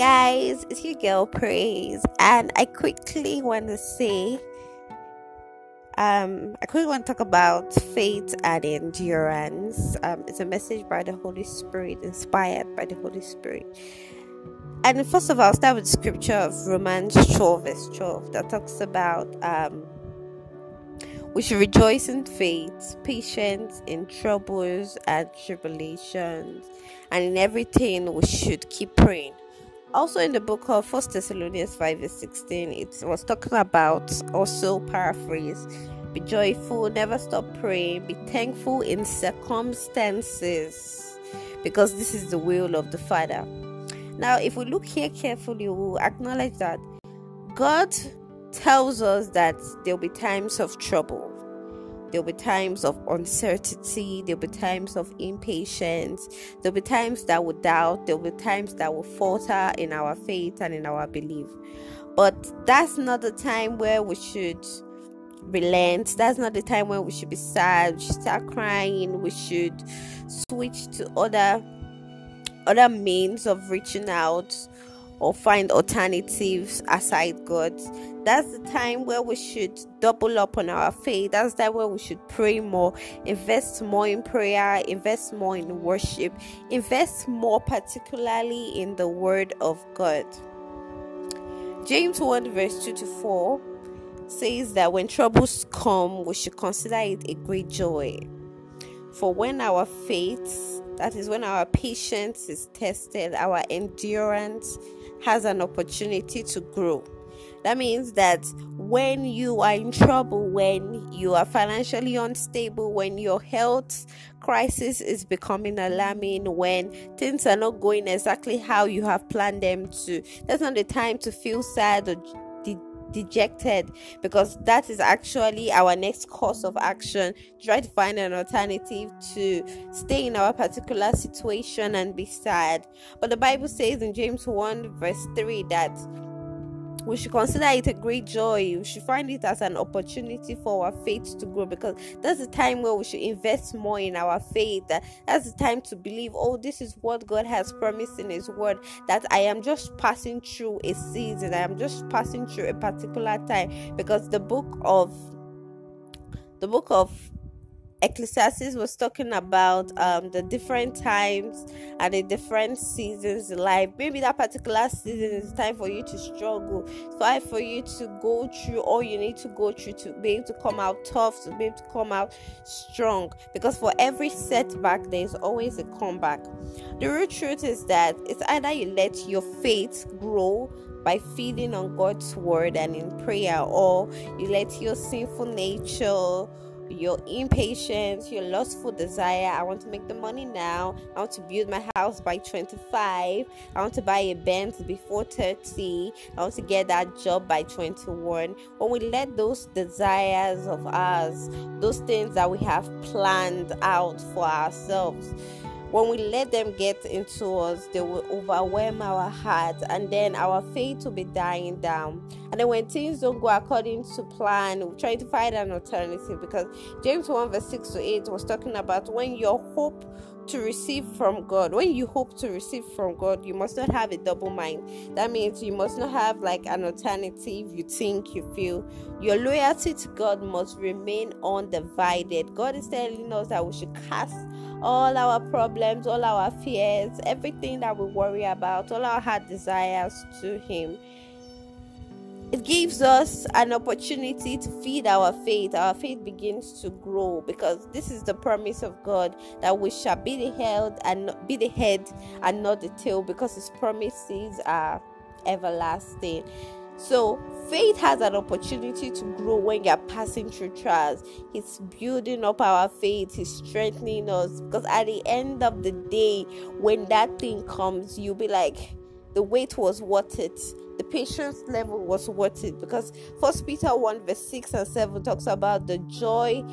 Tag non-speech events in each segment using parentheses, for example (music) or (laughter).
guys, it's your girl Praise, and I quickly want to say, um, I quickly want to talk about faith and endurance. Um, it's a message by the Holy Spirit, inspired by the Holy Spirit. And first of all, I'll start with the scripture of Romans 12, verse 12, that talks about um, we should rejoice in faith, patience in troubles and tribulations, and in everything we should keep praying also in the book of First Thessalonians 5 verse 16, it was talking about also paraphrase be joyful, never stop praying, be thankful in circumstances because this is the will of the Father. Now, if we look here carefully, we will acknowledge that God tells us that there will be times of trouble There'll be times of uncertainty. There'll be times of impatience. There'll be times that will doubt. There'll be times that will falter in our faith and in our belief. But that's not the time where we should relent. That's not the time when we should be sad. We should start crying. We should switch to other other means of reaching out or find alternatives aside God. That's the time where we should double up on our faith. That's the time where we should pray more, invest more in prayer, invest more in worship, invest more, particularly in the Word of God. James 1, verse 2 to 4 says that when troubles come, we should consider it a great joy. For when our faith, that is, when our patience is tested, our endurance has an opportunity to grow. That means that when you are in trouble, when you are financially unstable, when your health crisis is becoming alarming, when things are not going exactly how you have planned them to, that's not the time to feel sad or dejected because that is actually our next course of action. Try to find an alternative to stay in our particular situation and be sad. But the Bible says in James 1, verse 3 that we should consider it a great joy. We should find it as an opportunity for our faith to grow because that's the time where we should invest more in our faith. That's the time to believe, oh, this is what God has promised in His Word that I am just passing through a season, I am just passing through a particular time because the book of the book of Ecclesiastes was talking about um, the different times and the different seasons in life. Maybe that particular season is time for you to struggle, time for you to go through all you need to go through to be able to come out tough, to be able to come out strong. Because for every setback, there's always a comeback. The real truth is that it's either you let your faith grow by feeding on God's word and in prayer, or you let your sinful nature your impatience, your lustful desire. I want to make the money now. I want to build my house by 25. I want to buy a Benz before 30. I want to get that job by 21. When we let those desires of ours, those things that we have planned out for ourselves, when we let them get into us, they will overwhelm our hearts, and then our faith will be dying down. And then when things don't go according to plan, we're trying to find an alternative because James 1 verse 6 to 8 was talking about when your hope to receive from God. When you hope to receive from God, you must not have a double mind. That means you must not have like an alternative you think, you feel. Your loyalty to God must remain undivided. God is telling us that we should cast all our problems, all our fears, everything that we worry about, all our heart desires to Him. It gives us an opportunity to feed our faith. Our faith begins to grow because this is the promise of God that we shall be the head and be the head and not the tail because His promises are everlasting. So, faith has an opportunity to grow when you're passing through trials. He's building up our faith, He's strengthening us. Because at the end of the day, when that thing comes, you'll be like, the wait was worth it. The patience level was worth it. Because First Peter 1, verse 6 and 7 talks about the joy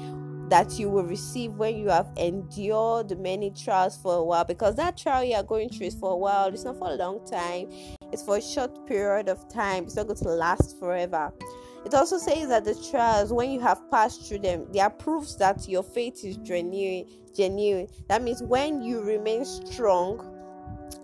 that you will receive when you have endured many trials for a while. Because that trial you are going through is for a while. It's not for a long time. It's for a short period of time. It's not going to last forever. It also says that the trials when you have passed through them they are proofs that your faith is genuine genuine. That means when you remain strong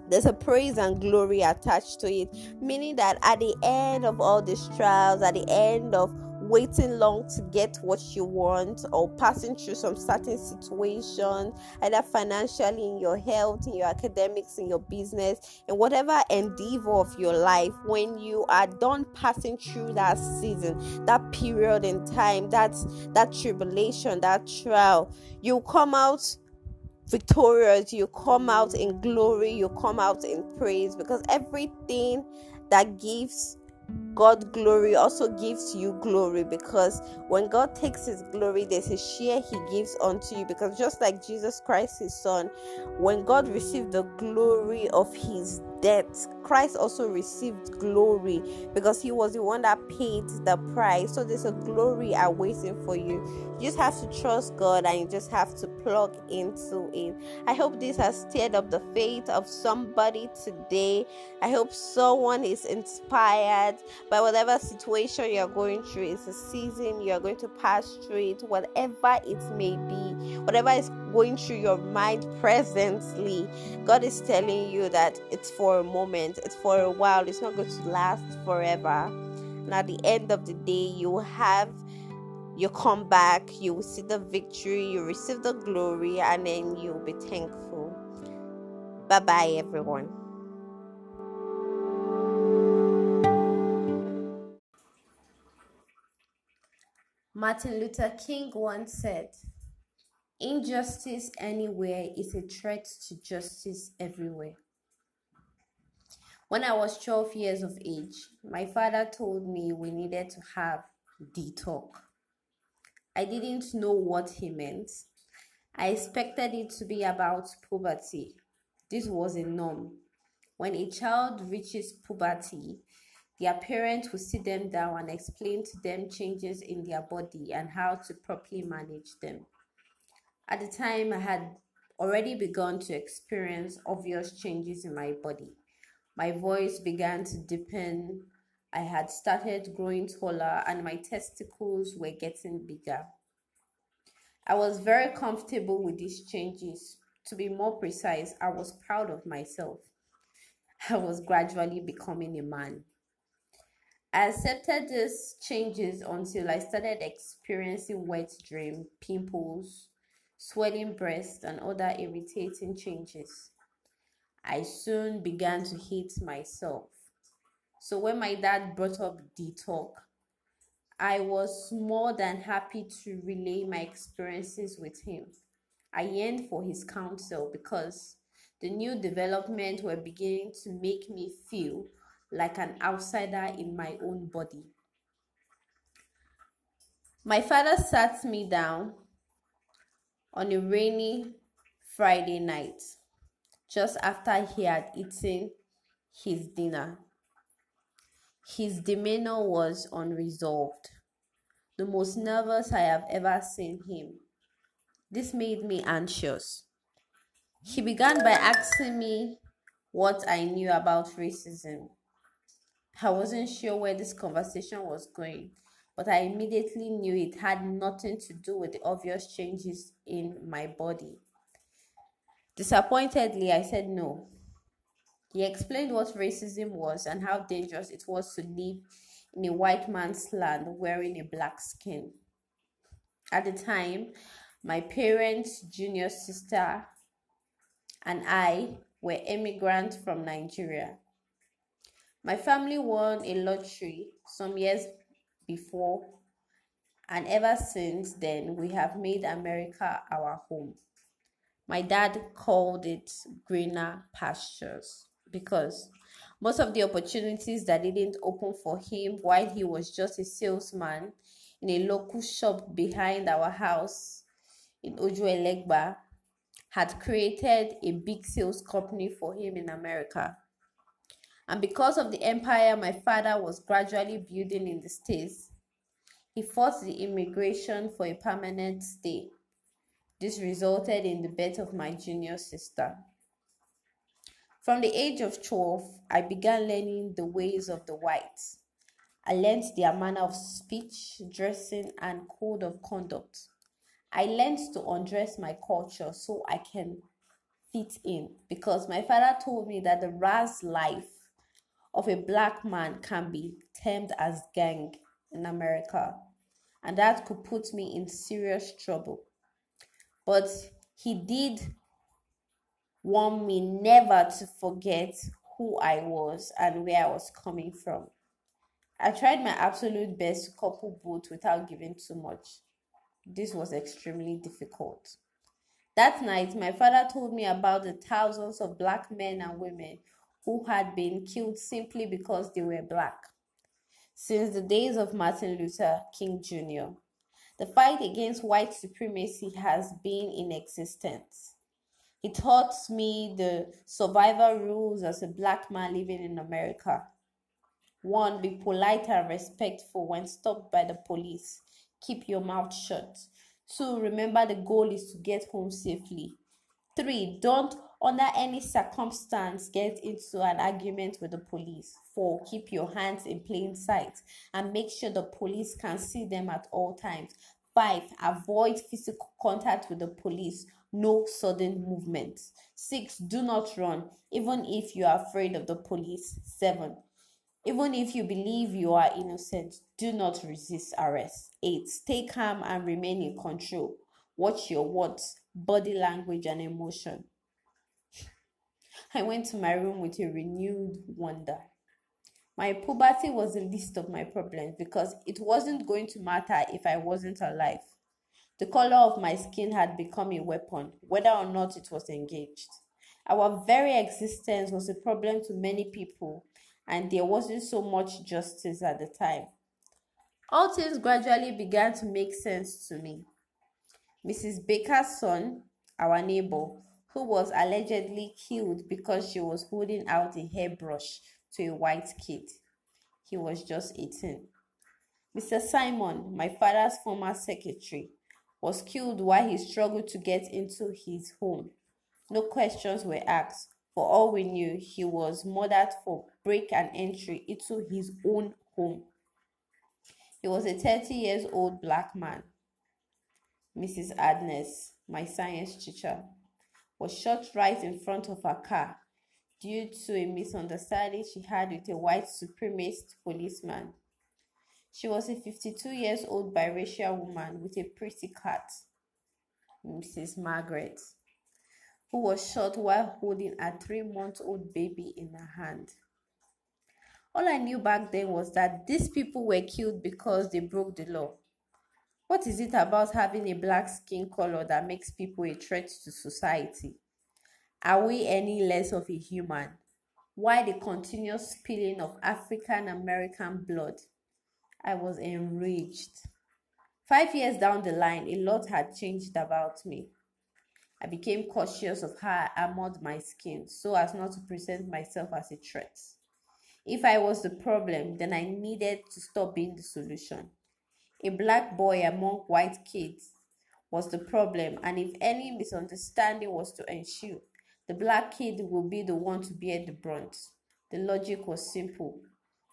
there's a praise and glory attached to it meaning that at the end of all these trials at the end of waiting long to get what you want or passing through some certain situation either financially in your health in your academics in your business in whatever endeavor of your life when you are done passing through that season that period in time that that tribulation that trial you come out victorious, you come out in glory, you come out in praise because everything that gives God glory also gives you glory because when God takes his glory, there's a share he gives unto you. Because just like Jesus Christ, his son, when God received the glory of his death, Christ also received glory because he was the one that paid the price. So there's a glory awaiting for you. You just have to trust God and you just have to plug into it. I hope this has stirred up the faith of somebody today. I hope someone is inspired by whatever situation you're going through. It's a season you're going to pass through it, whatever it may be, whatever is going through your mind presently. God is telling you that it's for a moment, it's for a while, it's not going to last forever. And at the end of the day, you have you come back, you will see the victory, you receive the glory, and then you'll be thankful. Bye bye, everyone. Martin Luther King once said, Injustice anywhere is a threat to justice everywhere. When I was 12 years of age, my father told me we needed to have the talk. I didn't know what he meant. I expected it to be about puberty. This was a norm. When a child reaches puberty, their parents will sit them down and explain to them changes in their body and how to properly manage them. At the time, I had already begun to experience obvious changes in my body. My voice began to deepen. I had started growing taller, and my testicles were getting bigger. I was very comfortable with these changes. To be more precise, I was proud of myself. I was gradually becoming a man. I accepted these changes until I started experiencing wet dream, pimples, swelling breasts, and other irritating changes. I soon began to hate myself. So when my dad brought up the talk, I was more than happy to relay my experiences with him. I yearned for his counsel because the new developments were beginning to make me feel like an outsider in my own body. My father sat me down on a rainy Friday night just after he had eaten his dinner. His demeanor was unresolved, the most nervous I have ever seen him. This made me anxious. He began by asking me what I knew about racism. I wasn't sure where this conversation was going, but I immediately knew it had nothing to do with the obvious changes in my body. Disappointedly, I said no. He explained what racism was and how dangerous it was to live in a white man's land wearing a black skin. At the time, my parents, junior sister, and I were immigrants from Nigeria. My family won a lottery some years before, and ever since then, we have made America our home. My dad called it greener pastures because most of the opportunities that didn't open for him while he was just a salesman in a local shop behind our house in Ojo Elegba had created a big sales company for him in America. And because of the empire my father was gradually building in the States, he fought the immigration for a permanent stay. This resulted in the birth of my junior sister. From the age of 12, I began learning the ways of the whites. I learned their manner of speech, dressing, and code of conduct. I learned to undress my culture so I can fit in because my father told me that the ras life of a black man can be termed as gang in America, and that could put me in serious trouble. But he did want me never to forget who I was and where I was coming from. I tried my absolute best to couple both without giving too much. This was extremely difficult. That night, my father told me about the thousands of black men and women who had been killed simply because they were black. Since the days of Martin Luther King Jr., the fight against white supremacy has been in existence. He taught me the survival rules as a black man living in America. One, be polite and respectful when stopped by the police. Keep your mouth shut. Two, remember the goal is to get home safely. Three, don't under any circumstance get into an argument with the police. Four, keep your hands in plain sight and make sure the police can see them at all times. Five, avoid physical contact with the police. No sudden movements. Six, do not run, even if you are afraid of the police. Seven, even if you believe you are innocent, do not resist arrest. 8. Stay calm and remain in control. Watch your words, body language, and emotion. I went to my room with a renewed wonder. My puberty was the least of my problems because it wasn't going to matter if I wasn't alive. The color of my skin had become a weapon, whether or not it was engaged. Our very existence was a problem to many people and there wasn't so much justice at the time. All things gradually began to make sense to me. Mrs. Baker's son, our neighbor, who was allegedly killed because she was holding out a hairbrush to a white kid. He was just 18. Mr. Simon, my father's former secretary, was killed while he struggled to get into his home. No questions were asked. For all we knew, he was murdered for break and entry into his own home. He was a 30 years old black man. Mrs. Agnes, my science teacher, was shot right in front of her car due to a misunderstanding she had with a white supremacist policeman. She was a 52 years old biracial woman with a pretty cat, Mrs. Margaret who was shot while holding a three month old baby in her hand. All I knew back then was that these people were killed because they broke the law. What is it about having a black skin color that makes people a threat to society? Are we any less of a human? Why the continuous spilling of African American blood? I was enraged. Five years down the line, a lot had changed about me. I became cautious of how I armored my skin so as not to present myself as a threat. If I was the problem, then I needed to stop being the solution. A black boy among white kids was the problem, and if any misunderstanding was to ensue, the black kid would be the one to bear the brunt. The logic was simple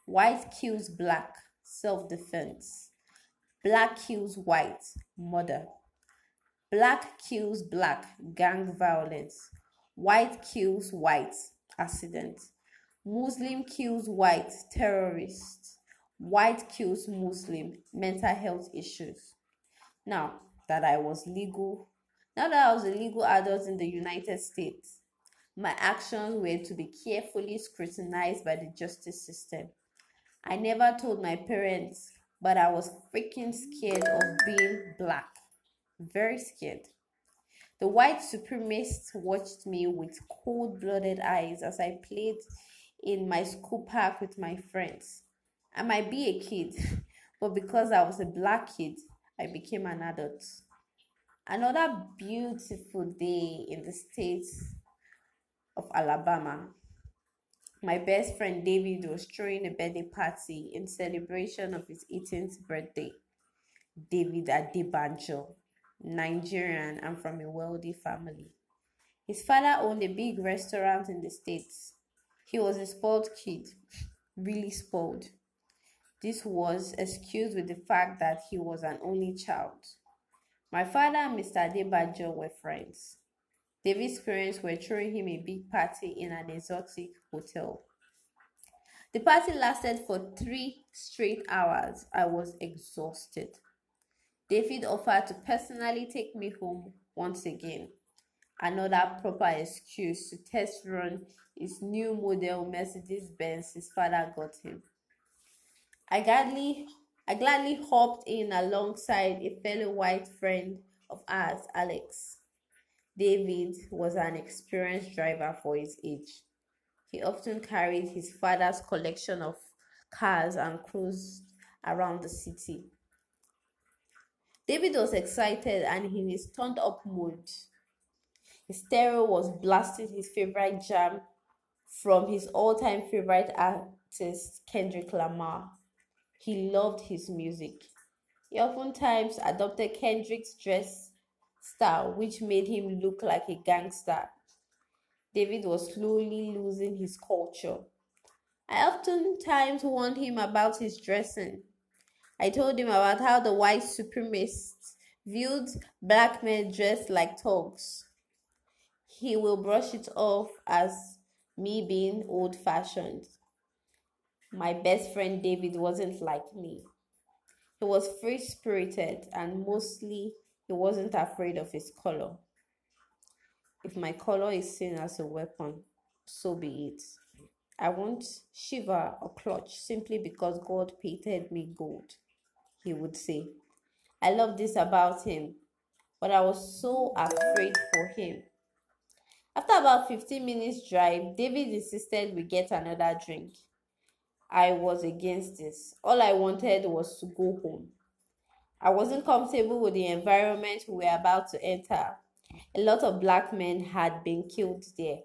white kills black, self defense. Black kills white, murder. Black kills black, gang violence. White kills white, accident. Muslim kills white, terrorist. White kills Muslim, mental health issues. Now that I was legal, now that I was a legal adult in the United States, my actions were to be carefully scrutinized by the justice system. I never told my parents, but I was freaking scared of being black very scared. The white supremacists watched me with cold blooded eyes as I played in my school park with my friends. I might be a kid, but because I was a black kid, I became an adult. Another beautiful day in the state of Alabama. My best friend David was throwing a birthday party in celebration of his 18th birthday. David Adebanjo Nigerian, and from a wealthy family. His father owned a big restaurant in the States. He was a spoiled kid, really spoiled. This was excused with the fact that he was an only child. My father and Mr. Adebajo were friends. David's parents were throwing him a big party in an exotic hotel. The party lasted for three straight hours. I was exhausted. David offered to personally take me home once again. Another proper excuse to test run his new model Mercedes Benz his father got him. I gladly I gladly hopped in alongside a fellow white friend of ours, Alex. David was an experienced driver for his age. He often carried his father's collection of cars and cruised around the city. David was excited and in his turned up mood. His stereo was blasting his favorite jam from his all time favorite artist, Kendrick Lamar. He loved his music. He oftentimes adopted Kendrick's dress style, which made him look like a gangster. David was slowly losing his culture. I oftentimes warned him about his dressing. I told him about how the white supremacists viewed black men dressed like thugs. He will brush it off as me being old fashioned. My best friend David wasn't like me. He was free spirited and mostly he wasn't afraid of his color. If my color is seen as a weapon, so be it. I won't shiver or clutch simply because God painted me gold, he would say. I love this about him, but I was so afraid for him. After about 15 minutes drive, David insisted we get another drink. I was against this. All I wanted was to go home. I wasn't comfortable with the environment we were about to enter. A lot of black men had been killed there.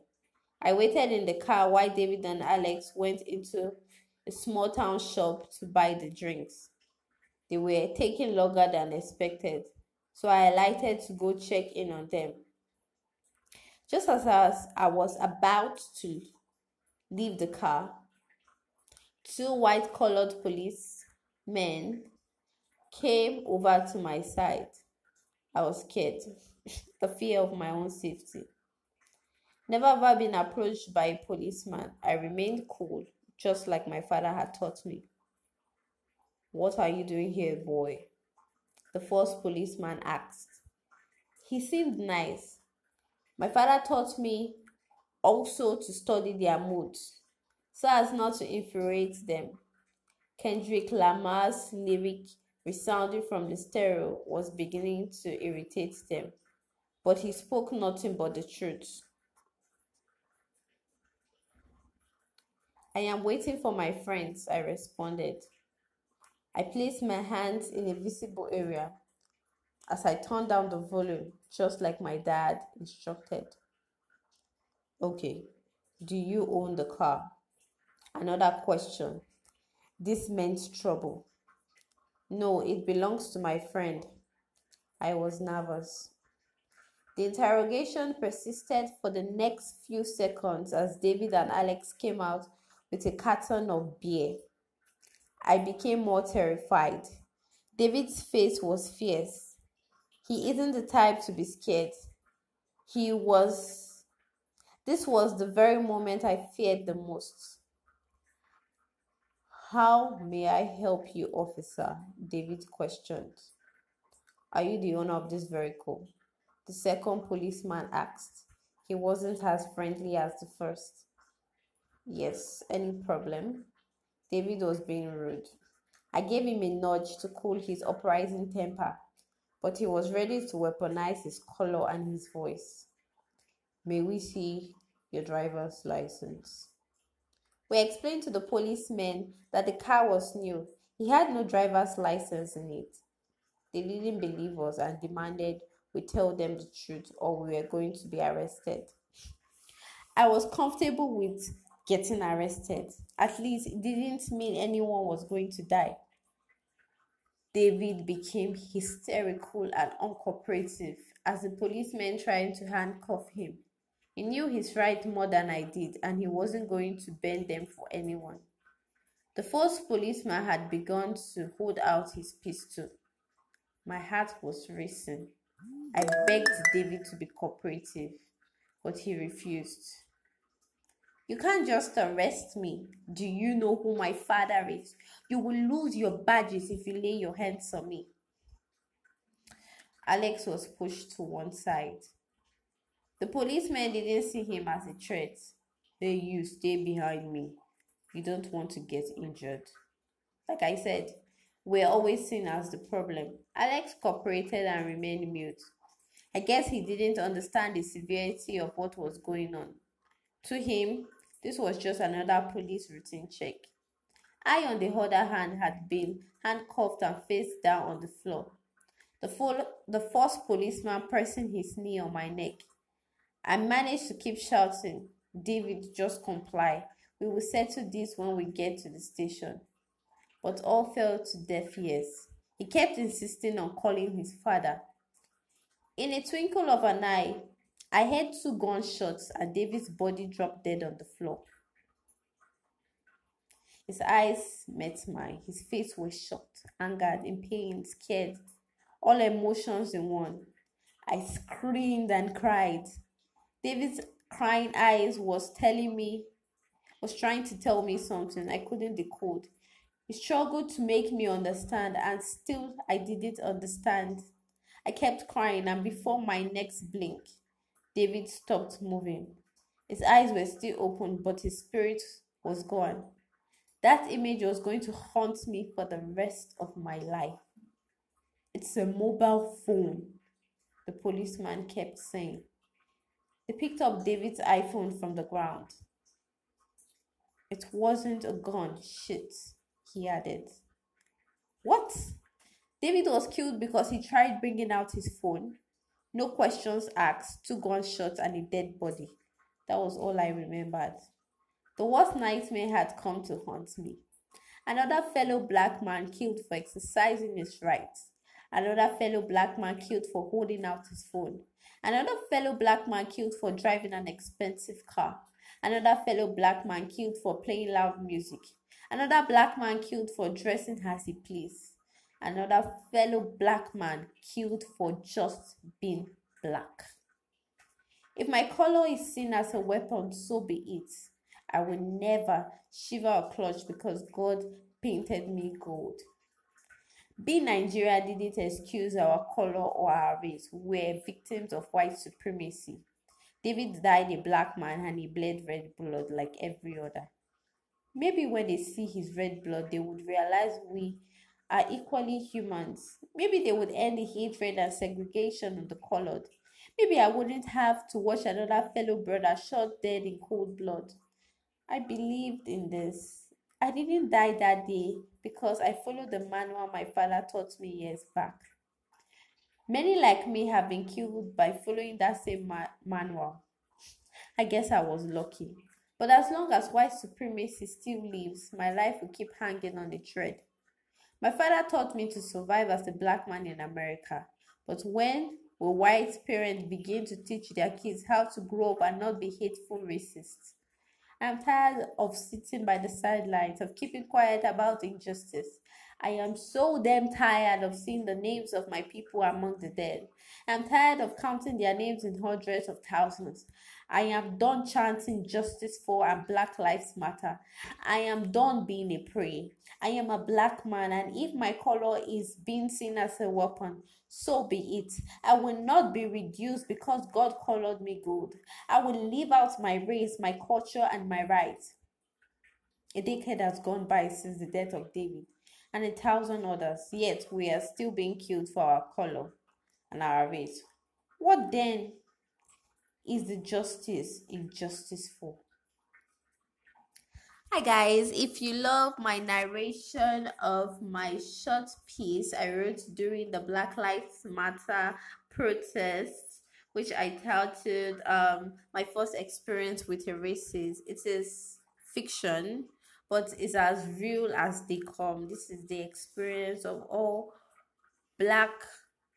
I waited in the car while David and Alex went into a small town shop to buy the drinks. They were taking longer than expected, so I alighted to go check in on them. Just as I was about to leave the car, two white collared policemen came over to my side. I was scared, (laughs) the fear of my own safety. Never ever been approached by a policeman, I remained cool, just like my father had taught me. What are you doing here, boy? The first policeman asked. He seemed nice. My father taught me also to study their moods so as not to infuriate them. Kendrick Lamar's lyric resounding from the stereo was beginning to irritate them, but he spoke nothing but the truth. I am waiting for my friends, I responded. I placed my hands in a visible area as I turned down the volume, just like my dad instructed. Okay, do you own the car? Another question. This meant trouble. No, it belongs to my friend. I was nervous. The interrogation persisted for the next few seconds as David and Alex came out with a carton of beer. I became more terrified. David's face was fierce. He isn't the type to be scared. He was. This was the very moment I feared the most. How may I help you, officer? David questioned. Are you the owner of this vehicle? The second policeman asked. He wasn't as friendly as the first. Yes, any problem? David was being rude. I gave him a nudge to cool his uprising temper, but he was ready to weaponize his color and his voice. May we see your driver's license? We explained to the policeman that the car was new. He had no driver's license in it. They didn't believe us and demanded we tell them the truth or we were going to be arrested. I was comfortable with getting arrested. At least it didn't mean anyone was going to die. David became hysterical and uncooperative as the policemen tried to handcuff him. He knew his right more than I did, and he wasn't going to bend them for anyone. The first policeman had begun to hold out his pistol. My heart was racing. I begged David to be cooperative. but he refused. You can't just arrest me. Do you know who my father is? You will lose your badges if you lay your hands on me. Alex was pushed to one side. The policemen didn't see him as a threat. Hey, you stay behind me. You don't want to get injured. Like I said, we're always seen as the problem. Alex cooperated and remained mute. I guess he didn't understand the severity of what was going on. To him, this was just another police routine check. I, on the other hand, had been handcuffed and face down on the floor. The, full, the first policeman pressing his knee on my neck. I managed to keep shouting, David, just comply. We will settle this when we get to the station. But all fell to deaf ears. He kept insisting on calling his father. In a twinkle of an eye, I heard two gunshots and David's body dropped dead on the floor. His eyes met mine. His face was shocked, angered, in pain, scared, all emotions in one. I screamed and cried. David's crying eyes was telling me, was trying to tell me something I couldn't decode. He struggled to make me understand, and still I didn't understand. I kept crying, and before my next blink, David stopped moving. His eyes were still open, but his spirit was gone. That image was going to haunt me for the rest of my life. It's a mobile phone, the policeman kept saying. They picked up David's iPhone from the ground. It wasn't a gun, shit, he added. What? David was killed because he tried bringing out his phone. No questions asked, two gunshots, and a dead body. That was all I remembered. The worst nightmare had come to haunt me. Another fellow black man killed for exercising his rights. Another fellow black man killed for holding out his phone. Another fellow black man killed for driving an expensive car. Another fellow black man killed for playing loud music. Another black man killed for dressing as he pleased. Another fellow black man killed for just being black. If my color is seen as a weapon, so be it. I will never shiver or clutch because God painted me gold. Being Nigeria didn't excuse our color or our race. We were victims of white supremacy. David died a black man and he bled red blood like every other. Maybe when they see his red blood, they would realize we are equally humans. Maybe they would end the hatred and segregation of the colored. Maybe I wouldn't have to watch another fellow brother shot dead in cold blood. I believed in this. I didn't die that day because I followed the manual my father taught me years back. Many like me have been killed by following that same ma- manual. I guess I was lucky. But as long as white supremacy still lives, my life will keep hanging on the thread. My father taught me to survive as a black man in America. But when will white parents begin to teach their kids how to grow up and not be hateful racists? I'm tired of sitting by the sidelines, of keeping quiet about injustice. I am so damn tired of seeing the names of my people among the dead. I'm tired of counting their names in hundreds of thousands. I am done chanting justice for and Black Lives Matter. I am done being a prey. I am a black man, and if my color is being seen as a weapon, so be it. I will not be reduced because God colored me good. I will live out my race, my culture, and my rights. A decade has gone by since the death of David and a thousand others, yet we are still being killed for our color and our race. What then is the justice injustice for? Hi guys, if you love my narration of my short piece I wrote during the Black Lives Matter protests, which I titled um, My First Experience with Racist, it is fiction, but it's as real as they come. This is the experience of all black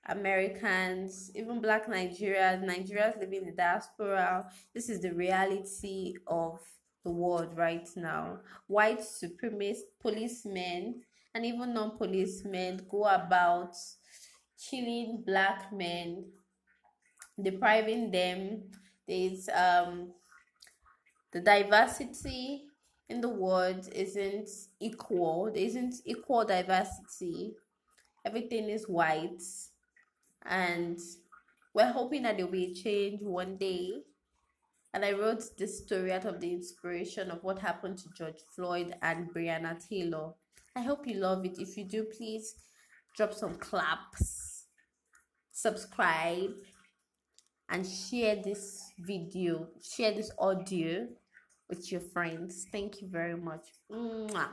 Americans, even black Nigerians, Nigerians living in the diaspora. This is the reality of the world right now. White supremacist policemen and even non policemen go about killing black men, depriving them. There's um the diversity in the world isn't equal. There isn't equal diversity. Everything is white and we're hoping that there'll be a change one day and I wrote this story out of the inspiration of what happened to George Floyd and Breonna Taylor. I hope you love it. If you do, please drop some claps, subscribe, and share this video, share this audio with your friends. Thank you very much. Mwah.